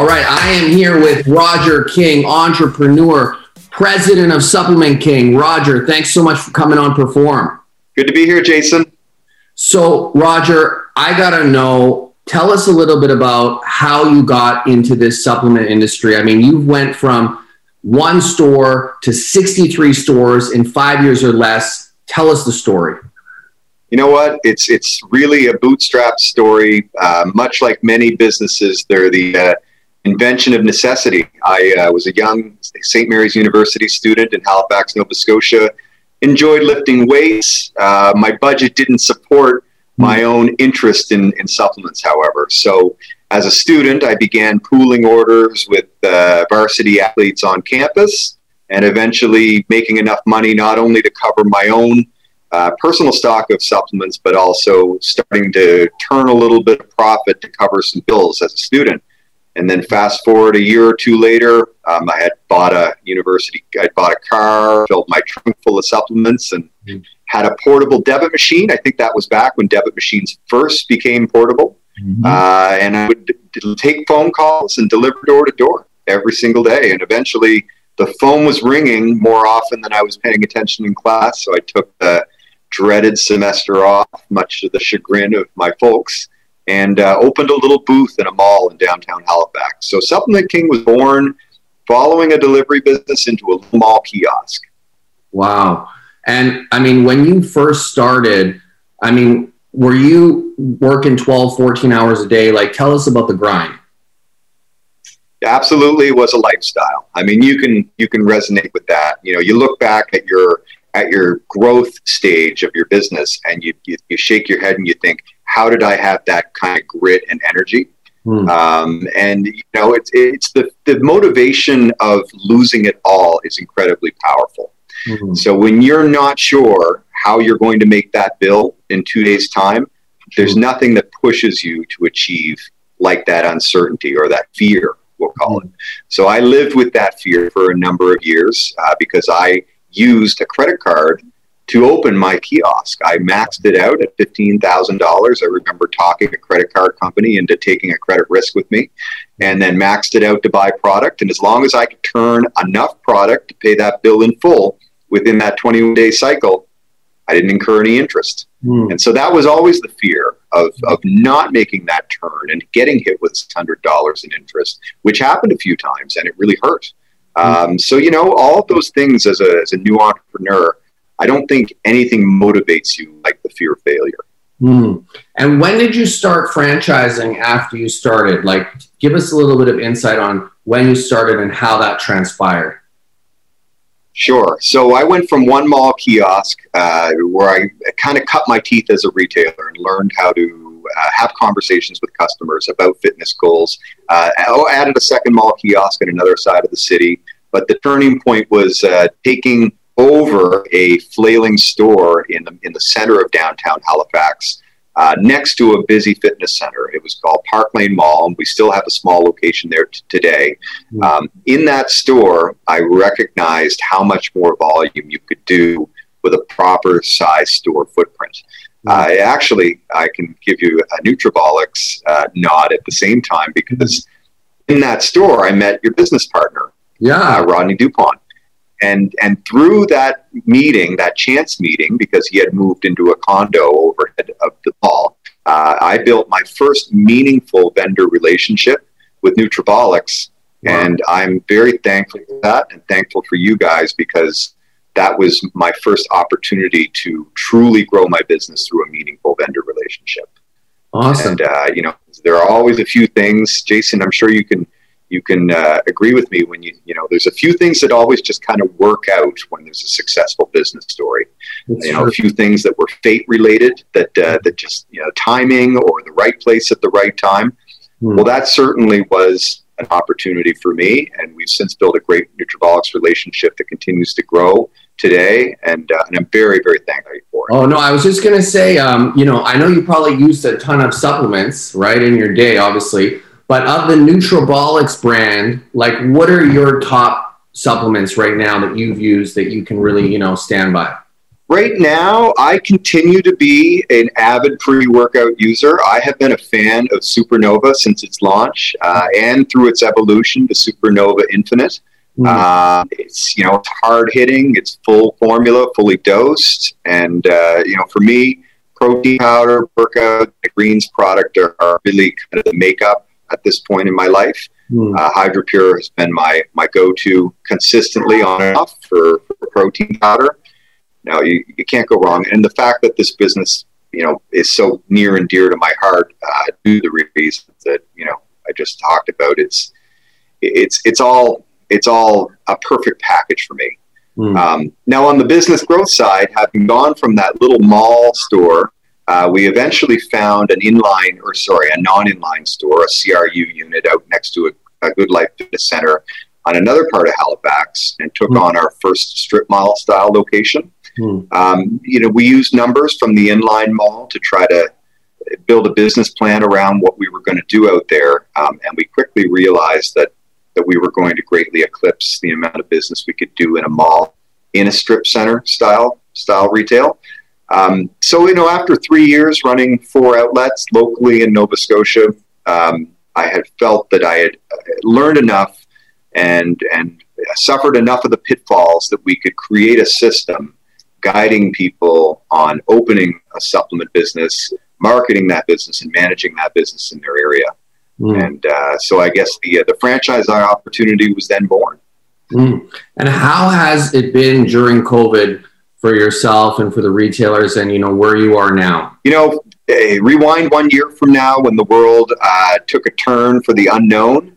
All right, I am here with Roger King, entrepreneur, president of Supplement King. Roger, thanks so much for coming on Perform. Good to be here, Jason. So, Roger, I got to know, tell us a little bit about how you got into this supplement industry. I mean, you went from one store to 63 stores in five years or less. Tell us the story. You know what? It's it's really a bootstrap story. Uh, much like many businesses, they're the uh, invention of necessity. I uh, was a young St. Mary's University student in Halifax, Nova Scotia. Enjoyed lifting weights. Uh, my budget didn't support my own interest in, in supplements, however. So, as a student, I began pooling orders with uh, varsity athletes on campus and eventually making enough money not only to cover my own uh, personal stock of supplements, but also starting to turn a little bit of profit to cover some bills as a student. And then fast forward a year or two later, um, I had bought a university, I bought a car, filled my trunk full of supplements, and mm-hmm. had a portable debit machine. I think that was back when debit machines first became portable. Mm-hmm. Uh, and I would d- take phone calls and deliver door to door every single day. And eventually, the phone was ringing more often than I was paying attention in class. So I took the dreaded semester off, much to the chagrin of my folks and uh, opened a little booth in a mall in downtown Halifax. So Supplement King was born following a delivery business into a mall kiosk. Wow. And I mean, when you first started, I mean, were you working 12, 14 hours a day? Like, tell us about the grind. Absolutely, it was a lifestyle. I mean, you can you can resonate with that. You know, you look back at your at your growth stage of your business, and you you, you shake your head and you think, how did I have that kind of grit and energy? Hmm. Um, and you know, it's it's the the motivation of losing it all is incredibly powerful. Hmm. So when you're not sure how you're going to make that bill in two days' time, there's hmm. nothing that pushes you to achieve like that uncertainty or that fear, we'll call it. So I lived with that fear for a number of years uh, because I used a credit card to open my kiosk. I maxed it out at $15,000. I remember talking a credit card company into taking a credit risk with me and then maxed it out to buy product. And as long as I could turn enough product to pay that bill in full within that 21 day cycle, I didn't incur any interest. Mm. And so that was always the fear of, of not making that turn and getting hit with $100 in interest, which happened a few times and it really hurt. Mm. Um, so, you know, all of those things as a, as a new entrepreneur, I don't think anything motivates you like the fear of failure. Hmm. And when did you start franchising after you started? Like, give us a little bit of insight on when you started and how that transpired. Sure. So I went from one mall kiosk uh, where I kind of cut my teeth as a retailer and learned how to uh, have conversations with customers about fitness goals. Uh, I added a second mall kiosk on another side of the city. But the turning point was uh, taking over a flailing store in the, in the center of downtown Halifax, uh, next to a busy fitness center. It was called Park Lane Mall, and we still have a small location there t- today. Mm-hmm. Um, in that store, I recognized how much more volume you could do with a proper size store footprint. Uh, actually, I can give you a Nutrabolics uh, nod at the same time because in that store, I met your business partner, yeah, uh, Rodney Dupont and and through that meeting, that chance meeting, because he had moved into a condo overhead of the mall, uh, I built my first meaningful vendor relationship with Nutrabolics, wow. and I'm very thankful for that, and thankful for you guys because that was my first opportunity to truly grow my business through a meaningful vendor relationship. Awesome. And uh, you know, there are always a few things, Jason. I'm sure you can you can uh, agree with me when you you know there's a few things that always just kind of work out when there's a successful business story. That's you know, true. a few things that were fate related that uh, that just you know timing or the right place at the right time. Hmm. Well, that certainly was an opportunity for me, and we've since built a great Nutrabolics relationship that continues to grow today, and, uh, and I'm very, very thankful for it. Oh no, I was just gonna say, um, you know, I know you probably used a ton of supplements, right, in your day, obviously. But of the Nutrabolics brand, like what are your top supplements right now that you've used that you can really, you know, stand by? Right now, I continue to be an avid pre workout user. I have been a fan of Supernova since its launch uh, and through its evolution to Supernova Infinite. Mm. Uh, it's you know it's hard hitting, it's full formula, fully dosed, and uh, you know for me, protein powder, workout, the greens product are, are, really kind of the makeup at this point in my life. Mm. Uh, HydroPure has been my my go to consistently on and off for, for protein powder. Now you, you can't go wrong. And the fact that this business, you know, is so near and dear to my heart uh, due to the reasons that you know I just talked about, it's it's it's all it's all a perfect package for me. Mm. Um, now on the business growth side, having gone from that little mall store, uh, we eventually found an inline or sorry, a non-inline store, a CRU unit out next to a, a Good Life Fitness Center on another part of Halifax, and took mm. on our first strip mall style location. Hmm. Um, you know, we used numbers from the inline mall to try to build a business plan around what we were going to do out there, um, and we quickly realized that that we were going to greatly eclipse the amount of business we could do in a mall, in a strip center style style retail. Um, so you know, after three years running four outlets locally in Nova Scotia, um, I had felt that I had learned enough and and suffered enough of the pitfalls that we could create a system guiding people on opening a supplement business, marketing that business, and managing that business in their area. Mm. And uh, so I guess the uh, the franchise opportunity was then born. Mm. And how has it been during COVID for yourself and for the retailers, and you know where you are now? You know, rewind one year from now when the world uh, took a turn for the unknown.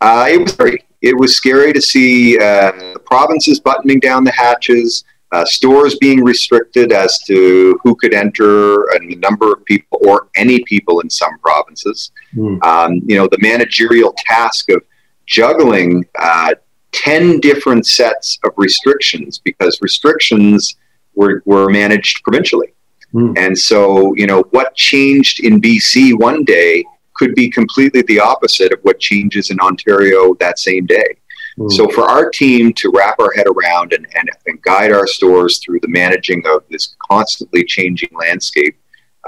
Uh, it was very, it was scary to see uh, the provinces buttoning down the hatches uh, stores being restricted as to who could enter and the number of people or any people in some provinces. Mm. Um, you know, the managerial task of juggling uh, 10 different sets of restrictions because restrictions were, were managed provincially. Mm. And so, you know, what changed in BC one day could be completely the opposite of what changes in Ontario that same day. Mm. So for our team to wrap our head around and, and, and, guide our stores through the managing of this constantly changing landscape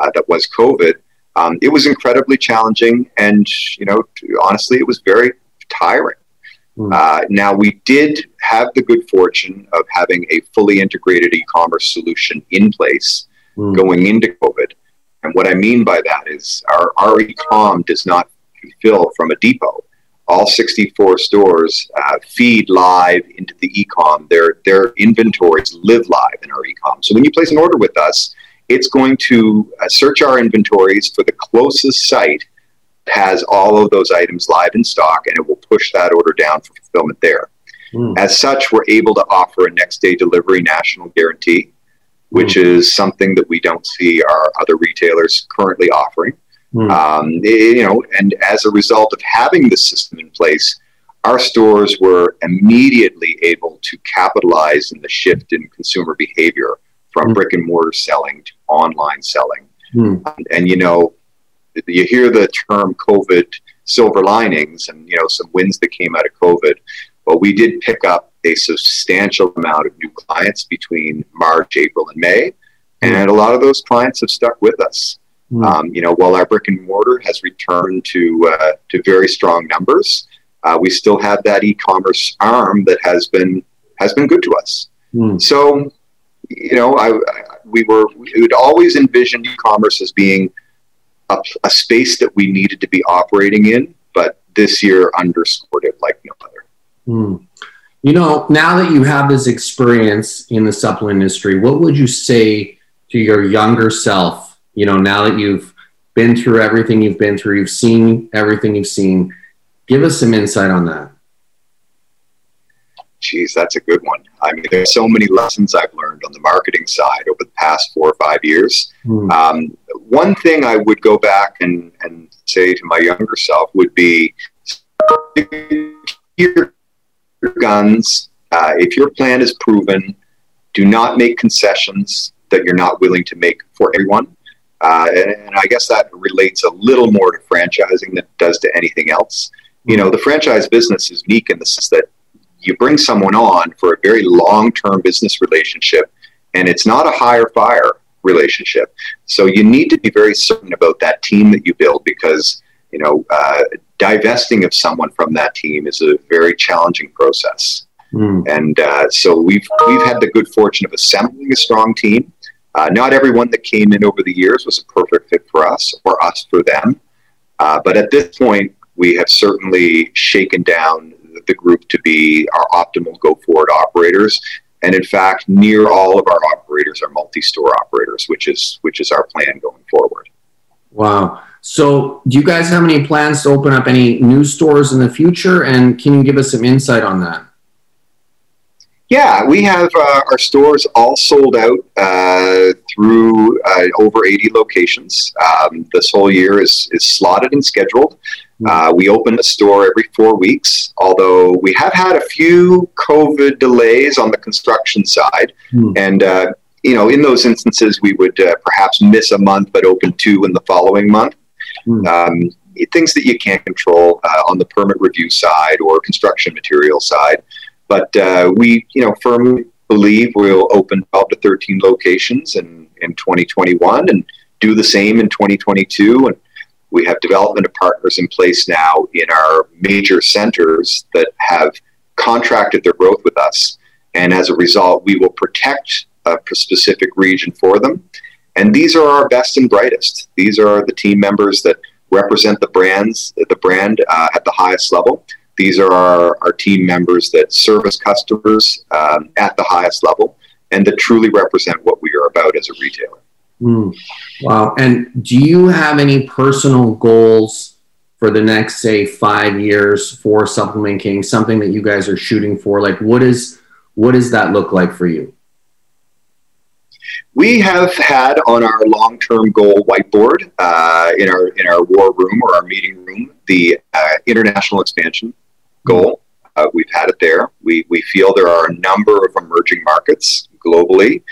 uh, that was COVID, um, it was incredibly challenging. And, you know, honestly, it was very tiring. Mm. Uh, now, we did have the good fortune of having a fully integrated e commerce solution in place mm. going into COVID. And what I mean by that is our, our e com does not fill from a depot all 64 stores uh, feed live into the ecom. Their their inventories live live in our ecom. So when you place an order with us, it's going to uh, search our inventories for the closest site has all of those items live in stock, and it will push that order down for fulfillment there. Mm. As such, we're able to offer a next day delivery national guarantee, which mm. is something that we don't see our other retailers currently offering. Mm. Um, you know, and as a result of having the system in place, our stores were immediately able to capitalize in the shift in consumer behavior from mm. brick and mortar selling to online selling. Mm. Um, and you know, you hear the term COVID silver linings, and you know some wins that came out of COVID. But we did pick up a substantial amount of new clients between March, April, and May, and a lot of those clients have stuck with us. Mm. Um, you know, while our brick and mortar has returned to uh, to very strong numbers, uh, we still have that e-commerce arm that has been has been good to us. Mm. So, you know, I, I, we were we would always envisioned e-commerce as being a, a space that we needed to be operating in, but this year underscored it like no other. Mm. You know, now that you have this experience in the supplement industry, what would you say to your younger self you know, now that you've been through everything you've been through, you've seen everything you've seen, give us some insight on that. Geez, that's a good one. I mean, there's so many lessons I've learned on the marketing side over the past four or five years. Mm. Um, one thing I would go back and, and say to my younger self would be your guns. Uh, if your plan is proven, do not make concessions that you're not willing to make for everyone. Uh, and, and, I guess that relates a little more to franchising than it does to anything else. You know, the franchise business is unique in the sense that you bring someone on for a very long term business relationship and it's not a hire fire relationship. So you need to be very certain about that team that you build because you know uh, divesting of someone from that team is a very challenging process. Mm. And uh, so we've we've had the good fortune of assembling a strong team. Uh, not everyone that came in over the years was a perfect fit for us or us for them. Uh, but at this point, we have certainly shaken down the group to be our optimal go forward operators. And in fact, near all of our operators are multi-store operators, which is which is our plan going forward. Wow. So, do you guys have any plans to open up any new stores in the future? And can you give us some insight on that? Yeah, we have uh, our stores all sold out uh, through uh, over 80 locations. Um, this whole year is, is slotted and scheduled. Hmm. Uh, we open the store every four weeks, although we have had a few COVID delays on the construction side. Mm. And, uh, you know, in those instances, we would uh, perhaps miss a month but open two in the following month. Mm. Um, things that you can't control uh, on the permit review side or construction material side. But uh, we, you know, firmly believe we'll open 12 to 13 locations in, in 2021 and do the same in 2022. And we have development partners in place now in our major centers that have contracted their growth with us. And as a result, we will protect a specific region for them. And these are our best and brightest. These are the team members that represent the brands, the brand uh, at the highest level. These are our, our team members that service customers um, at the highest level and that truly represent what we are about as a retailer. Mm, wow. And do you have any personal goals for the next, say, five years for Supplement King? Something that you guys are shooting for? Like, what is what does that look like for you? We have had on our long-term goal whiteboard uh, in our in our war room or our meeting room the uh, international expansion goal. Uh, we've had it there. We, we feel there are a number of emerging markets globally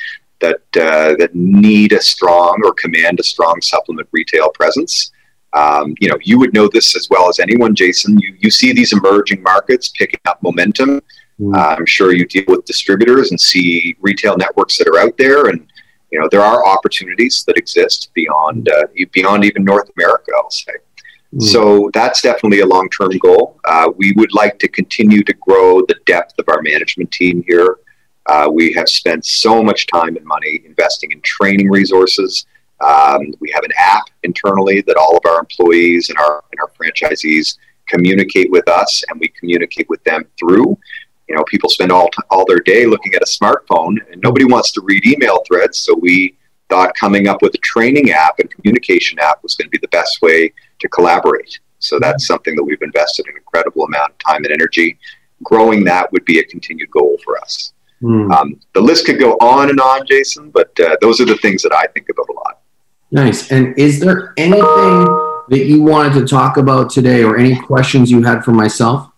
that uh, that need a strong or command a strong supplement retail presence. Um, you know, you would know this as well as anyone, Jason. You, you see these emerging markets picking up momentum. Mm. Uh, I'm sure you deal with distributors and see retail networks that are out there, and you know there are opportunities that exist beyond uh, beyond even North America. I'll say. Mm. So that's definitely a long term goal. Uh, we would like to continue to grow the depth of our management team here. Uh, we have spent so much time and money investing in training resources. Um, we have an app internally that all of our employees and our, and our franchisees communicate with us, and we communicate with them through. You know, people spend all, t- all their day looking at a smartphone, and nobody wants to read email threads. So we thought coming up with a training app and communication app was going to be the best way to collaborate. So that's something that we've invested an incredible amount of time and energy. Growing that would be a continued goal for us. Mm. Um, the list could go on and on, Jason, but uh, those are the things that I think about a lot. Nice. And is there anything that you wanted to talk about today or any questions you had for myself?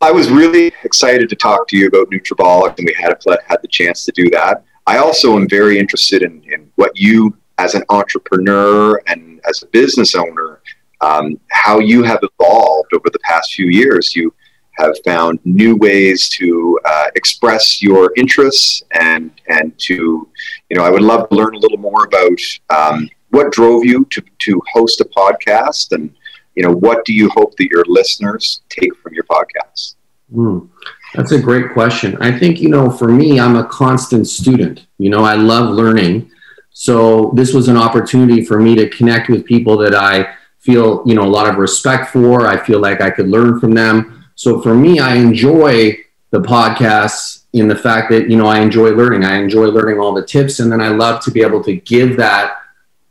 I was really excited to talk to you about Nutrabolic, and we had a, had the chance to do that. I also am very interested in, in what you, as an entrepreneur and as a business owner, um, how you have evolved over the past few years. You have found new ways to uh, express your interests and and to, you know, I would love to learn a little more about um, what drove you to to host a podcast and you know, what do you hope that your listeners take from your podcast? Mm, that's a great question. I think, you know, for me, I'm a constant student. You know, I love learning. So this was an opportunity for me to connect with people that I feel, you know, a lot of respect for. I feel like I could learn from them. So for me, I enjoy the podcasts in the fact that, you know, I enjoy learning. I enjoy learning all the tips. And then I love to be able to give that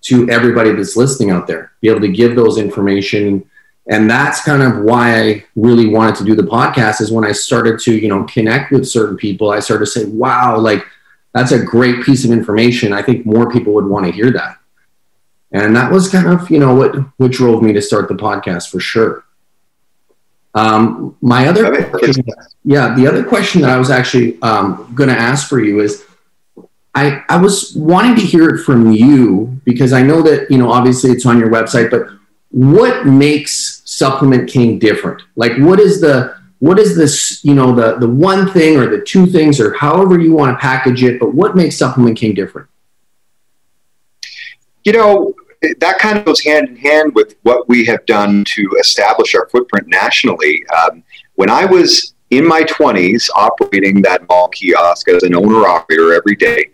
to everybody that's listening out there, be able to give those information. And that's kind of why I really wanted to do the podcast is when I started to, you know, connect with certain people, I started to say, wow, like that's a great piece of information. I think more people would want to hear that. And that was kind of, you know, what, what drove me to start the podcast for sure. Um, my other, question, yeah, the other question that I was actually um, going to ask for you is, I, I was wanting to hear it from you because I know that, you know, obviously it's on your website, but what makes Supplement King different? Like, what is the, what is this, you know, the, the one thing or the two things or however you want to package it, but what makes Supplement King different? You know, that kind of goes hand in hand with what we have done to establish our footprint nationally. Um, when I was in my 20s operating that mall kiosk as an owner operator every day,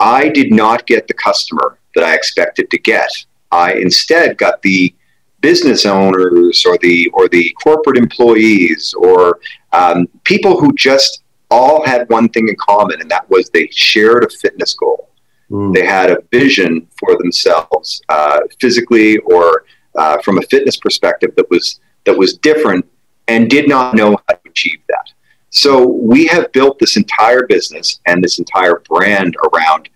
I did not get the customer that I expected to get. I instead got the business owners or the or the corporate employees or um, people who just all had one thing in common, and that was they shared a fitness goal. Mm. They had a vision for themselves, uh, physically or uh, from a fitness perspective, that was that was different, and did not know how to achieve that. So we have built this entire business and this entire brand around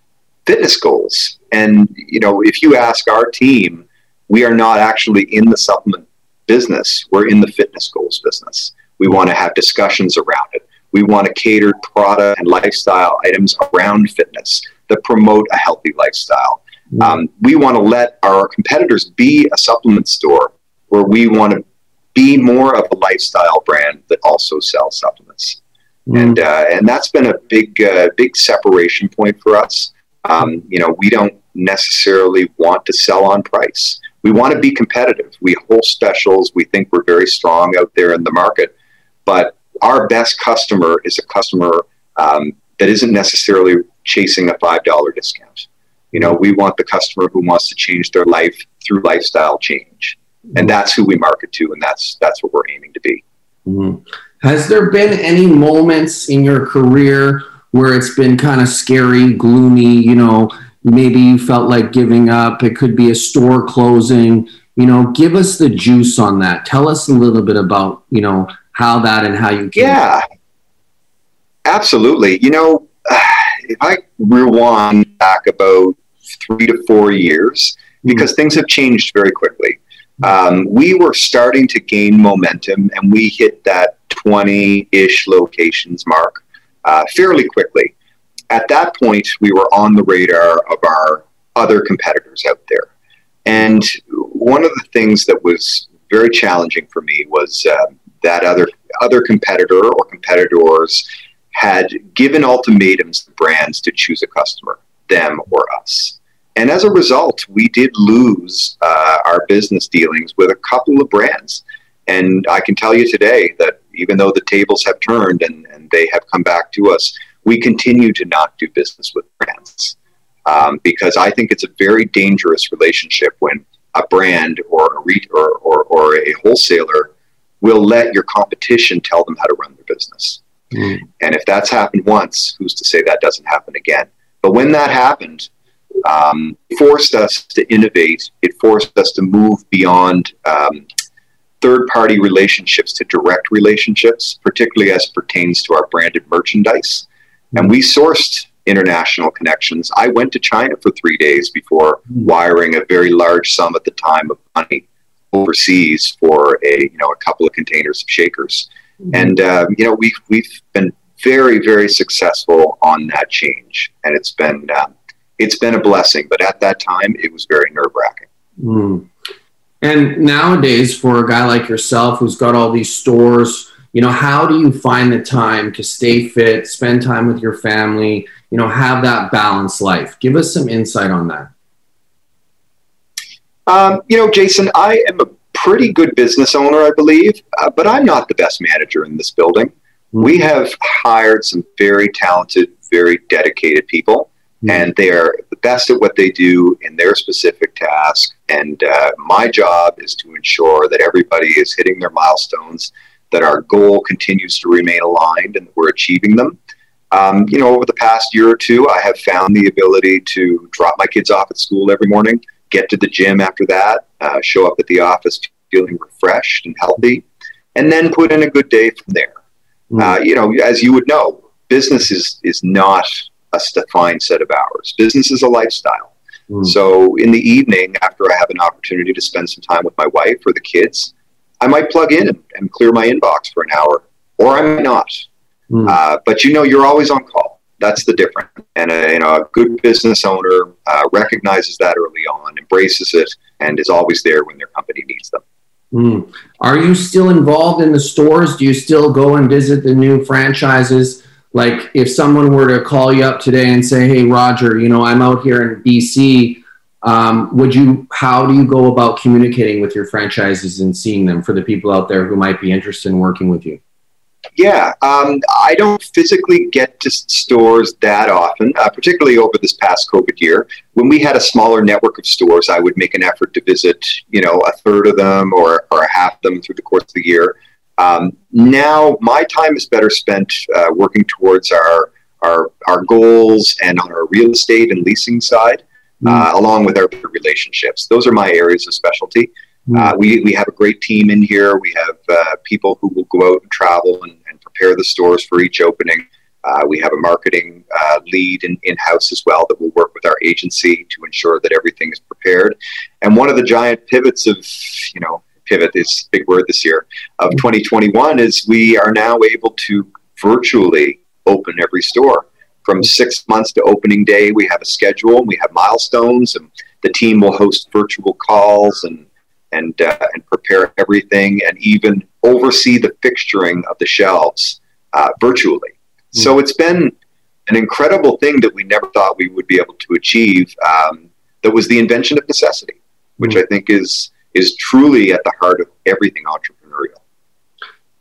fitness goals. And you know, if you ask our team, we are not actually in the supplement business. We're in the fitness goals business. We want to have discussions around it. We want to cater product and lifestyle items around fitness that promote a healthy lifestyle. Mm-hmm. Um, we want to let our competitors be a supplement store where we want to be more of a lifestyle brand that also sells supplements. Mm-hmm. And, uh, and that's been a big, uh, big separation point for us. Um, you know, we don't necessarily want to sell on price. We want to be competitive. We hold specials. We think we're very strong out there in the market. But our best customer is a customer um, that isn't necessarily chasing a $5 discount. You know, we want the customer who wants to change their life through lifestyle change. And that's who we market to, and that's that's what we're aiming to be. Mm-hmm. Has there been any moments in your career where it's been kind of scary, gloomy, you know, maybe you felt like giving up, it could be a store closing, you know, give us the juice on that. Tell us a little bit about, you know, how that and how you Yeah. Absolutely. You know, if I rewind back about three to four years, because things have changed very quickly. Um, we were starting to gain momentum and we hit that 20 ish locations mark uh, fairly quickly. At that point, we were on the radar of our other competitors out there. And one of the things that was very challenging for me was uh, that other other competitor or competitors had given ultimatums to brands to choose a customer, them or us. And as a result, we did lose uh, our business dealings with a couple of brands. And I can tell you today that even though the tables have turned and, and they have come back to us, we continue to not do business with brands. Um, because I think it's a very dangerous relationship when a brand or a re- or, or, or a wholesaler will let your competition tell them how to run their business. Mm. And if that's happened once, who's to say that doesn't happen again? But when that happened, um, it forced us to innovate. It forced us to move beyond um, third party relationships to direct relationships, particularly as pertains to our branded merchandise. And we sourced international connections. I went to China for three days before wiring a very large sum at the time of money overseas for a you know a couple of containers of shakers. Mm-hmm. And um, you know we've we've been very very successful on that change, and it's been um, it's been a blessing. But at that time, it was very nerve wracking. Mm. And nowadays, for a guy like yourself who's got all these stores, you know, how do you find the time to stay fit, spend time with your family, you know, have that balanced life? Give us some insight on that. Um, you know, Jason, I am a pretty good business owner, I believe, uh, but I'm not the best manager in this building. Mm-hmm. We have hired some very talented, very dedicated people, mm-hmm. and they are the best at what they do in their specific task. And uh, my job is to ensure that everybody is hitting their milestones, that our goal continues to remain aligned, and that we're achieving them. Um, you know, over the past year or two, I have found the ability to drop my kids off at school every morning get to the gym after that, uh, show up at the office feeling refreshed and healthy, and then put in a good day from there. Mm. Uh, you know, as you would know, business is is not a defined set of hours. Business is a lifestyle. Mm. So in the evening, after I have an opportunity to spend some time with my wife or the kids, I might plug in and, and clear my inbox for an hour, or I might not. Mm. Uh, but you know, you're always on call that's the difference. And a, you know, a good business owner uh, recognizes that early on, embraces it, and is always there when their company needs them. Mm. Are you still involved in the stores? Do you still go and visit the new franchises? Like if someone were to call you up today and say, "Hey, Roger, you know I'm out here in BC," um, would you? How do you go about communicating with your franchises and seeing them for the people out there who might be interested in working with you? Yeah, um, I don't physically get to stores that often, uh, particularly over this past COVID year. When we had a smaller network of stores, I would make an effort to visit, you know, a third of them or, or a half of them through the course of the year. Um, now, my time is better spent uh, working towards our, our our goals and on our real estate and leasing side. Uh, along with our relationships. Those are my areas of specialty. Mm. Uh, we, we have a great team in here. We have uh, people who will go out and travel and, and prepare the stores for each opening. Uh, we have a marketing uh, lead in, in-house as well that will work with our agency to ensure that everything is prepared. And one of the giant pivots of, you know, pivot is a big word this year, of 2021 is we are now able to virtually open every store. From six months to opening day, we have a schedule, and we have milestones, and the team will host virtual calls and and uh, and prepare everything and even oversee the fixturing of the shelves uh, virtually. Mm-hmm. So it's been an incredible thing that we never thought we would be able to achieve. Um, that was the invention of necessity, which mm-hmm. I think is is truly at the heart of everything entrepreneurial.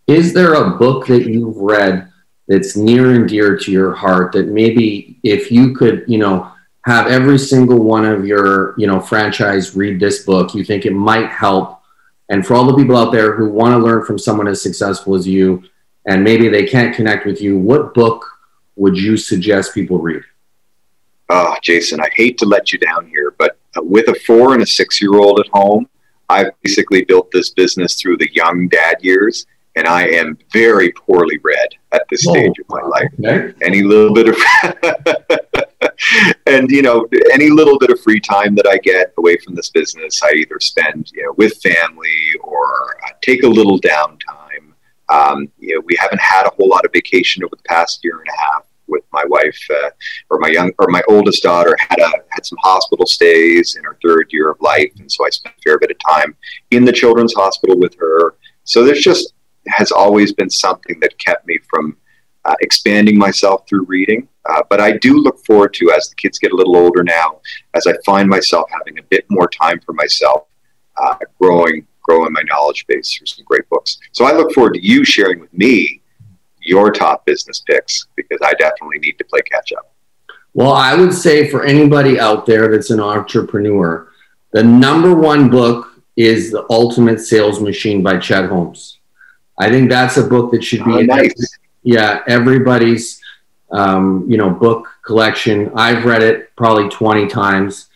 Is there a book that you've read that's near and dear to your heart that maybe if you could, you know, have every single one of your you know franchise read this book you think it might help. And for all the people out there who want to learn from someone as successful as you and maybe they can't connect with you what book would you suggest people read? Oh jason i hate to let you down here but uh, with a four and a six year old at home i've basically built this business through the young dad years and I am very poorly read at this oh, stage of my life. Okay. Any little bit of and you know any little bit of free time that I get away from this business, I either spend you know with family or take a little downtime. Um, you know, we haven't had a whole lot of vacation over the past year and a half with my wife uh, or my young or my oldest daughter had a had some hospital stays in her third year of life, and so I spent a fair bit of time in the children's hospital with her. So there's just has always been something that kept me from uh, expanding myself through reading. Uh, but I do look forward to, as the kids get a little older now, as I find myself having a bit more time for myself, uh, growing, growing my knowledge base through some great books. So I look forward to you sharing with me your top business picks because I definitely need to play catch up. Well, I would say for anybody out there that's an entrepreneur, the number one book is The Ultimate Sales Machine by Chet Holmes. I think that's a book that should be oh, nice. yeah, everybody's um, you know, book collection. I've read it probably 20 times.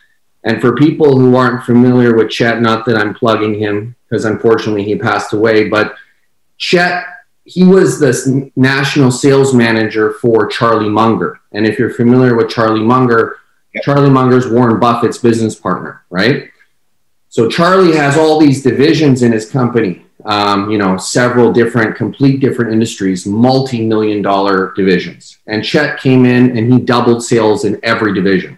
And for people who aren't familiar with Chet, not that I'm plugging him because unfortunately he passed away, but Chet, he was the national sales manager for Charlie Munger. And if you're familiar with Charlie Munger, Charlie Munger's Warren Buffett's business partner, right? So Charlie has all these divisions in his company um, you know, several different, complete different industries, multi million dollar divisions. And Chet came in and he doubled sales in every division.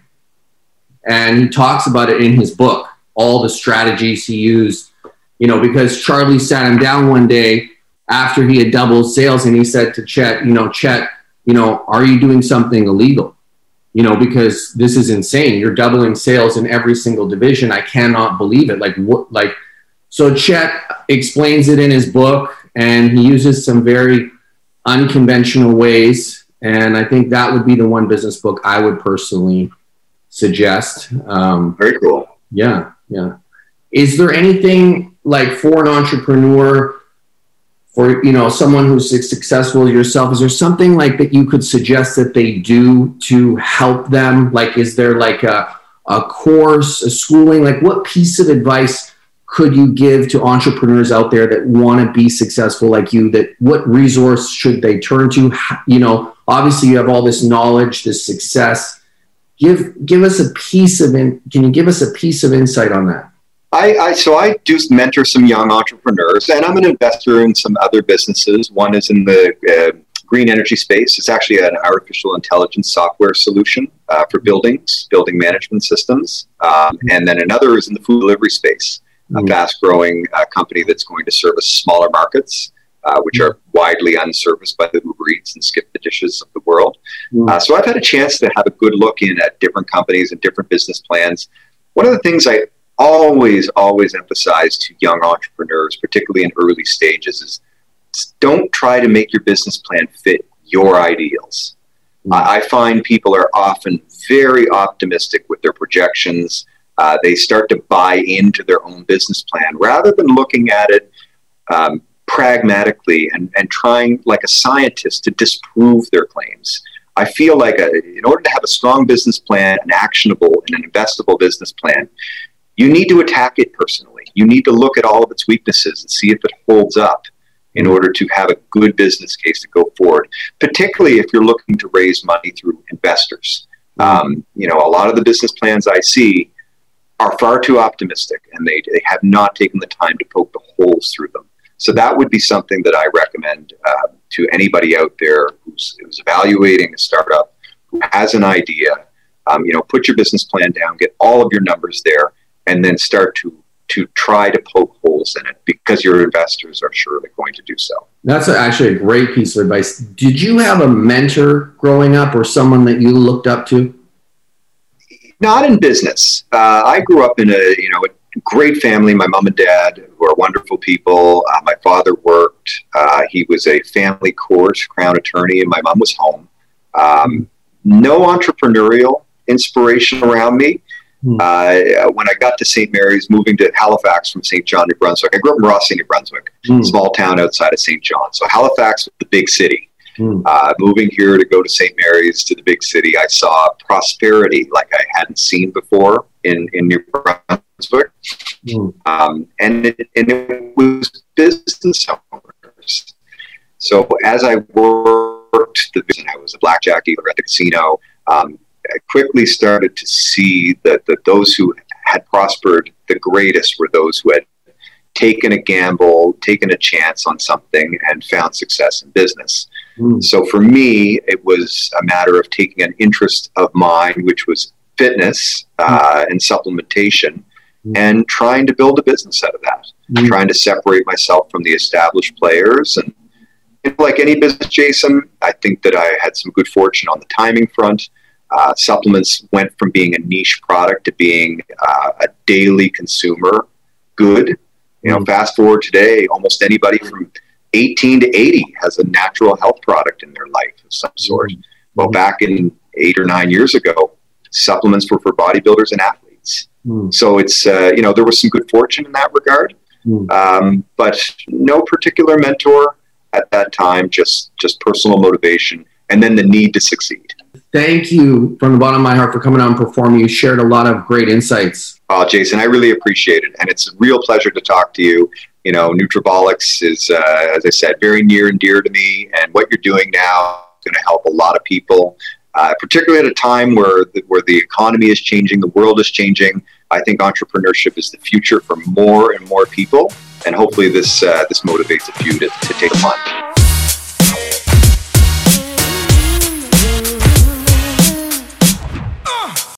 And he talks about it in his book, all the strategies he used, you know, because Charlie sat him down one day after he had doubled sales and he said to Chet, you know, Chet, you know, are you doing something illegal? You know, because this is insane. You're doubling sales in every single division. I cannot believe it. Like what like so Chet explains it in his book, and he uses some very unconventional ways. And I think that would be the one business book I would personally suggest. Um, very cool. Yeah, yeah. Is there anything like for an entrepreneur, for you know someone who's successful yourself? Is there something like that you could suggest that they do to help them? Like, is there like a a course, a schooling? Like, what piece of advice? Could you give to entrepreneurs out there that want to be successful like you that what resource should they turn to you know obviously you have all this knowledge this success give give us a piece of in, can you give us a piece of insight on that I, I, so I do mentor some young entrepreneurs, and I'm an investor in some other businesses. One is in the uh, green energy space. It's actually an artificial intelligence software solution uh, for buildings, building management systems, um, and then another is in the food delivery space. A mm. fast growing uh, company that's going to service smaller markets. Uh, which are widely unserviced by the Uber Eats and Skip the Dishes of the world. Mm. Uh, so I've had a chance to have a good look in at different companies and different business plans. One of the things I always, always emphasize to young entrepreneurs, particularly in early stages, is don't try to make your business plan fit your ideals. I find people are often very optimistic with their projections. Uh, they start to buy into their own business plan rather than looking at it um, pragmatically and, and trying like a scientist to disprove their claims. I feel like a, in order to have a strong business plan, an actionable and an investable business plan, you need to attack it personally. You need to look at all of its weaknesses and see if it holds up in order to have a good business case to go forward, particularly if you're looking to raise money through investors. Um, you know, a lot of the business plans I see are far too optimistic and they, they have not taken the time to poke the holes through them. So that would be something that I recommend uh, to anybody out there who's, who's, evaluating a startup, who has an idea. Um, you know, put your business plan down, get all of your numbers there, and then start to to try to poke holes in it because your investors are surely going to do so. That's actually a great piece of advice. Did you have a mentor growing up or someone that you looked up to? Not in business. Uh, I grew up in a you know a great family. My mom and dad who are wonderful people. Uh, my father worked. Uh, he was a family court crown attorney, and my mom was home. Um, no entrepreneurial inspiration around me. Hmm. Uh, when I got to St. Mary's, moving to Halifax from St. John, New Brunswick, I grew up in Rothesay, New Brunswick, mm. small town outside of St. John. So Halifax was the big city. Mm. Uh, moving here to go to St. Mary's to the big city, I saw prosperity like I hadn't seen before in, in New Brunswick. Mm. Um, and, it, and it was business owners. So as I worked the business, I was a blackjack dealer at the casino. Um, I quickly started to see that, that those who had prospered the greatest were those who had taken a gamble, taken a chance on something, and found success in business. Mm. So for me, it was a matter of taking an interest of mine, which was fitness uh, and supplementation, mm. and trying to build a business out of that, mm. trying to separate myself from the established players. And like any business, Jason, I think that I had some good fortune on the timing front. Uh, supplements went from being a niche product to being uh, a daily consumer good. You know, mm. fast forward today, almost anybody from 18 to 80 has a natural health product in their life of some sort. Mm. Well, back in eight or nine years ago, supplements were for bodybuilders and athletes. Mm. So it's, uh, you know, there was some good fortune in that regard, mm. um, but no particular mentor at that time, just, just personal motivation and then the need to succeed. Thank you from the bottom of my heart for coming on and performing. You shared a lot of great insights. Oh, Jason, I really appreciate it. And it's a real pleasure to talk to you. You know, Nutrabolics is, uh, as I said, very near and dear to me. And what you're doing now is going to help a lot of people, uh, particularly at a time where the, where the economy is changing, the world is changing. I think entrepreneurship is the future for more and more people. And hopefully this, uh, this motivates a few to, to take a on.